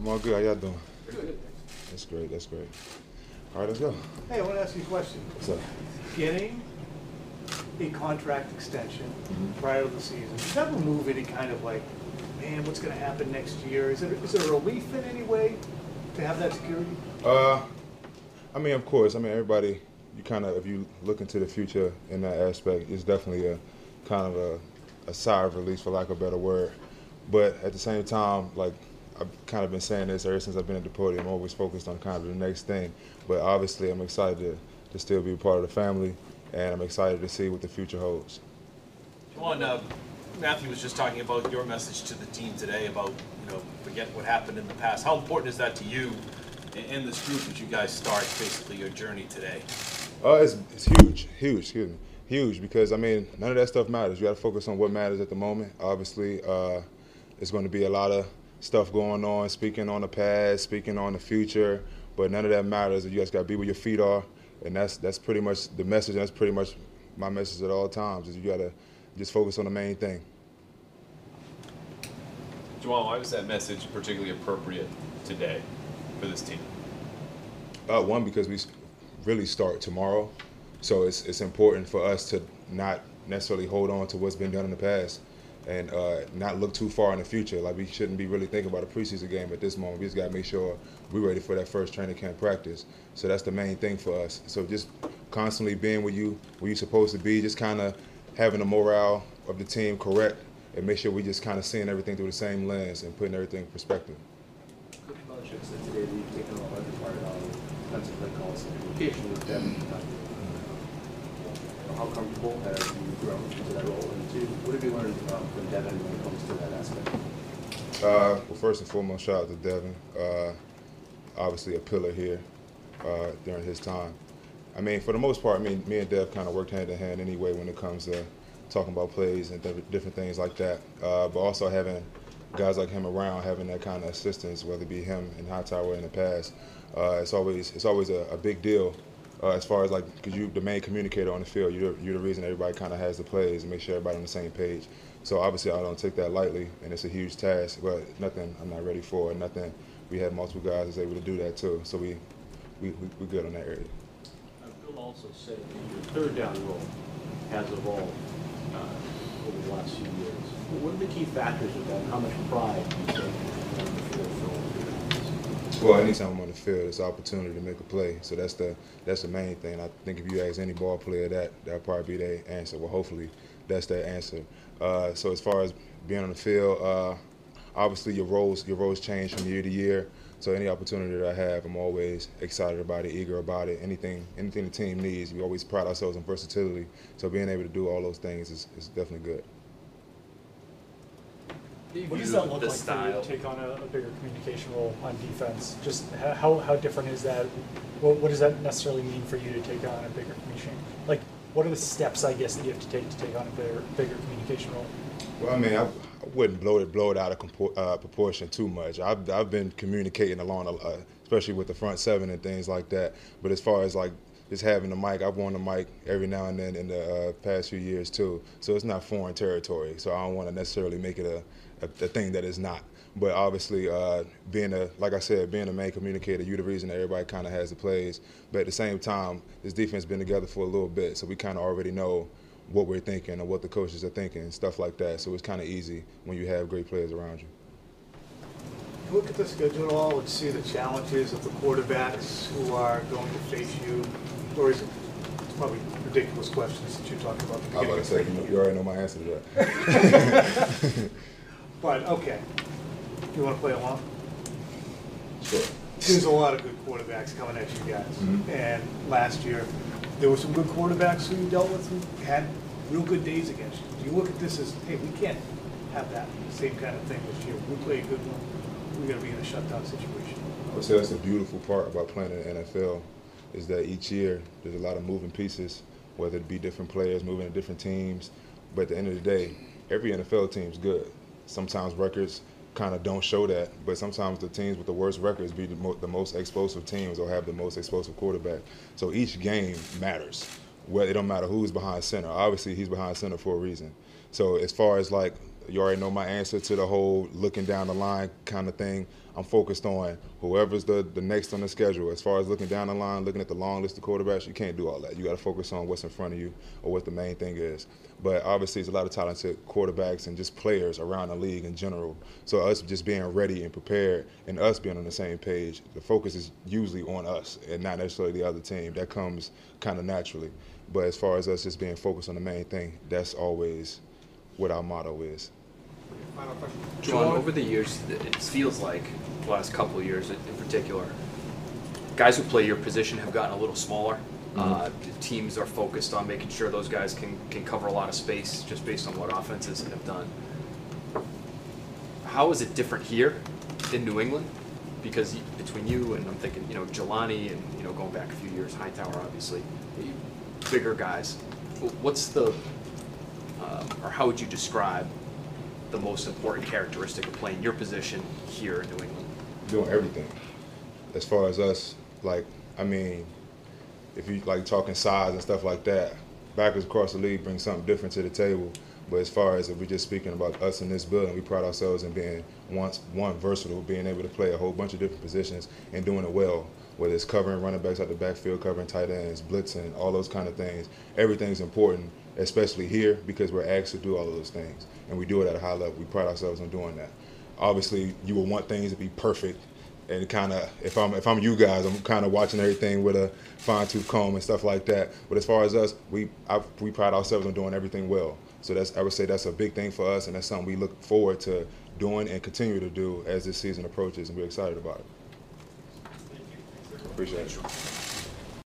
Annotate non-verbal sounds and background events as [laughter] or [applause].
I'm all good. How y'all doing? Good. That's great. That's great. All right, let's go. Hey, I want to ask you a question. What's up? Getting a contract extension Mhm. prior to the season, does that remove any kind of like, man, what's going to happen next year? Is it, is it a relief in any way to have that security? Uh, I mean, of course. I mean, everybody. You kind of, if you look into the future in that aspect, it's definitely a kind of a, a sigh of release, for lack of a better word. But at the same time, like I've kind of been saying this ever since I've been at the podium. I'm always focused on kind of the next thing. But obviously, I'm excited to, to still be a part of the family, and I'm excited to see what the future holds. Ja'Whaun, uh, Matthew was just talking about your message to the team today about, you know, forget what happened in the past. How important is that to you and- this group as you guys start basically your journey today? Uh, it's, it's huge, huge, excuse me, huge because I mean none of that stuff matters. You got to focus on what matters at the moment. Obviously, uh, there's going to be a lot of stuff going on, speaking on the past, speaking on the future, but none of that matters. You guys got to be where your feet are, and that's that's pretty much the message. That's pretty much my message at all times. Is you got to just focus on the main thing. Ja'Whaun, why was that message particularly appropriate today for this team? Uh, one because we really start tomorrow, so it's it's important for us to not necessarily hold on to what's been done in the past, and uh, not look too far in the future. Like we shouldn't be really thinking about a preseason game at this moment. We just got to make sure we're ready for that first training camp practice. So that's the main thing for us. So just constantly being where you where you're supposed to be, just kind of having the morale of the team correct, and make sure we just kind of seeing everything through the same lens and putting everything in perspective. Said today that you've taken a part of play calls and communication with them. How comfortable have you grown into that role? And two, what have you learned um, from Devin when it comes to that aspect? Uh, well, first and foremost, shout out to Devin. Uh, obviously, a pillar here uh, during his time. I mean, for the most part, I mean, me and Dev kind of worked hand in hand anyway when it comes to talking about plays and diff- different things like that. Uh, but also having guys like him around, having that kind of assistance, whether it be him and Hightower in the past, uh, it's always it's always a, a big deal. Uh, as far as like, because you the main communicator on the field, you're, you're the reason everybody kind of has the plays and make sure everybody on the same page. So obviously, I don't take that lightly, and it's a huge task, but nothing I'm not ready for, and nothing. We have multiple guys that's able to do that too, so we we we we good on that area. Bill also said that your third down role has evolved uh, over the last few years. What are the key factors of that, how much pride do you take in the field all of your guys? Well, anytime I'm on the field, it's an opportunity to make a play. So that's the that's the main thing. I think if you ask any ball player that, that'll probably be their answer. Well, hopefully, that's their answer. Uh, so as far as being on the field, uh, obviously your roles your roles change from year to year. So any opportunity that I have, I'm always excited about it, eager about it. Anything anything the team needs, we always pride ourselves on versatility. So being able to do all those things is, is definitely good. What does that look like for you to take on a, a bigger communication role on defense? Just how, how different is that? What, what does that necessarily mean for you to take on a bigger communication? Like, what are the steps, I guess, that you have to take to take on a bigger, bigger communication role? Well, I mean, I, I wouldn't blow it blow it out of compor- uh, proportion too much. I've I've been communicating along, uh, especially with the front seven and things like that. But as far as like just having the mic, I've worn the mic every now and then in the uh, past few years too. So it's not foreign territory. So I don't want to necessarily make it a, a, a thing that is not. But obviously, uh, being a like I said, being a main communicator, you're the reason that everybody kind of has the plays. But at the same time, this defense been together for a little bit, so we kind of already know what we're thinking and what the coaches are thinking and stuff like that. So it's kind of easy when you have great players around. You Look at the schedule at all and see the challenges of the quarterbacks who are going to face you, or is it, it's probably ridiculous questions that you're talking about. at the I was about to say, you, you already know my answer to that. [laughs] But, okay, you want to play along? sure. There's a lot of good quarterbacks coming at you guys. Mhm. And last year, there were some good quarterbacks who you dealt with who had real good days against you. Do you look at this as, hey, we can't have that same kind of thing this year. We play a good one, we're gonna be in a shutdown situation. I would say that's the beautiful part about playing in the NFL is that each year there's a lot of moving pieces, whether it be different players moving to different teams. But at the end of the day, every NFL team's good. Sometimes records kind of don't show that, but sometimes the teams with the worst records be the, mo- the most explosive teams or have the most explosive quarterback. So each game matters. Well, it don't matter who's behind center. Obviously, he's behind center for a reason. So as far as like You already know my answer to the whole looking down the line kind of thing. I'm focused on whoever's the, the next on the schedule. As far as looking down the line, looking at the long list of quarterbacks, you can't do all that. You got to focus on what's in front of you or what the main thing is. But obviously, there's a lot of talented quarterbacks and just players around the league in general. So us just being ready and prepared and us being on the same page, the focus is usually on us and not necessarily the other team. That comes kind of naturally. But as far as us just being focused on the main thing, that's always what our motto is. Final question. John, over the years, it feels like the last couple of years in in particular, guys who play your position have gotten a little smaller. Uh, teams are focused on making sure those guys can, can cover a lot of space just based on what offenses have done. How is it different here in New England? Because between you and I'm thinking, you know, Jahlani and, you know, going back a few years, Hightower, obviously, bigger guys. What's the, um, or how would you describe the most important characteristic of playing your position here in New England? doing everything. As far as us, like, I mean, if you like talking size and stuff like that, backers across the league bring something different to the table. But as far as if we're just speaking about us in this building, we pride ourselves in being once one versatile, being able to play a whole bunch of different positions and doing it well. Whether it's covering running backs out the backfield, covering tight ends, blitzing, all those kind of things. Everything's important, especially here because we're asked to do all of those things, and we do it at a high level. We pride ourselves on doing that. Obviously you will want things to be perfect and kind of if I'm if I'm you guys I'm kind of watching everything with a fine tooth comb and stuff like that. But as far as us we I, we pride ourselves on doing everything well. So that's I would say that's a big thing for us and that's something we look forward to doing and continue to do as this season approaches and we're excited about it. Thank you. appreciate it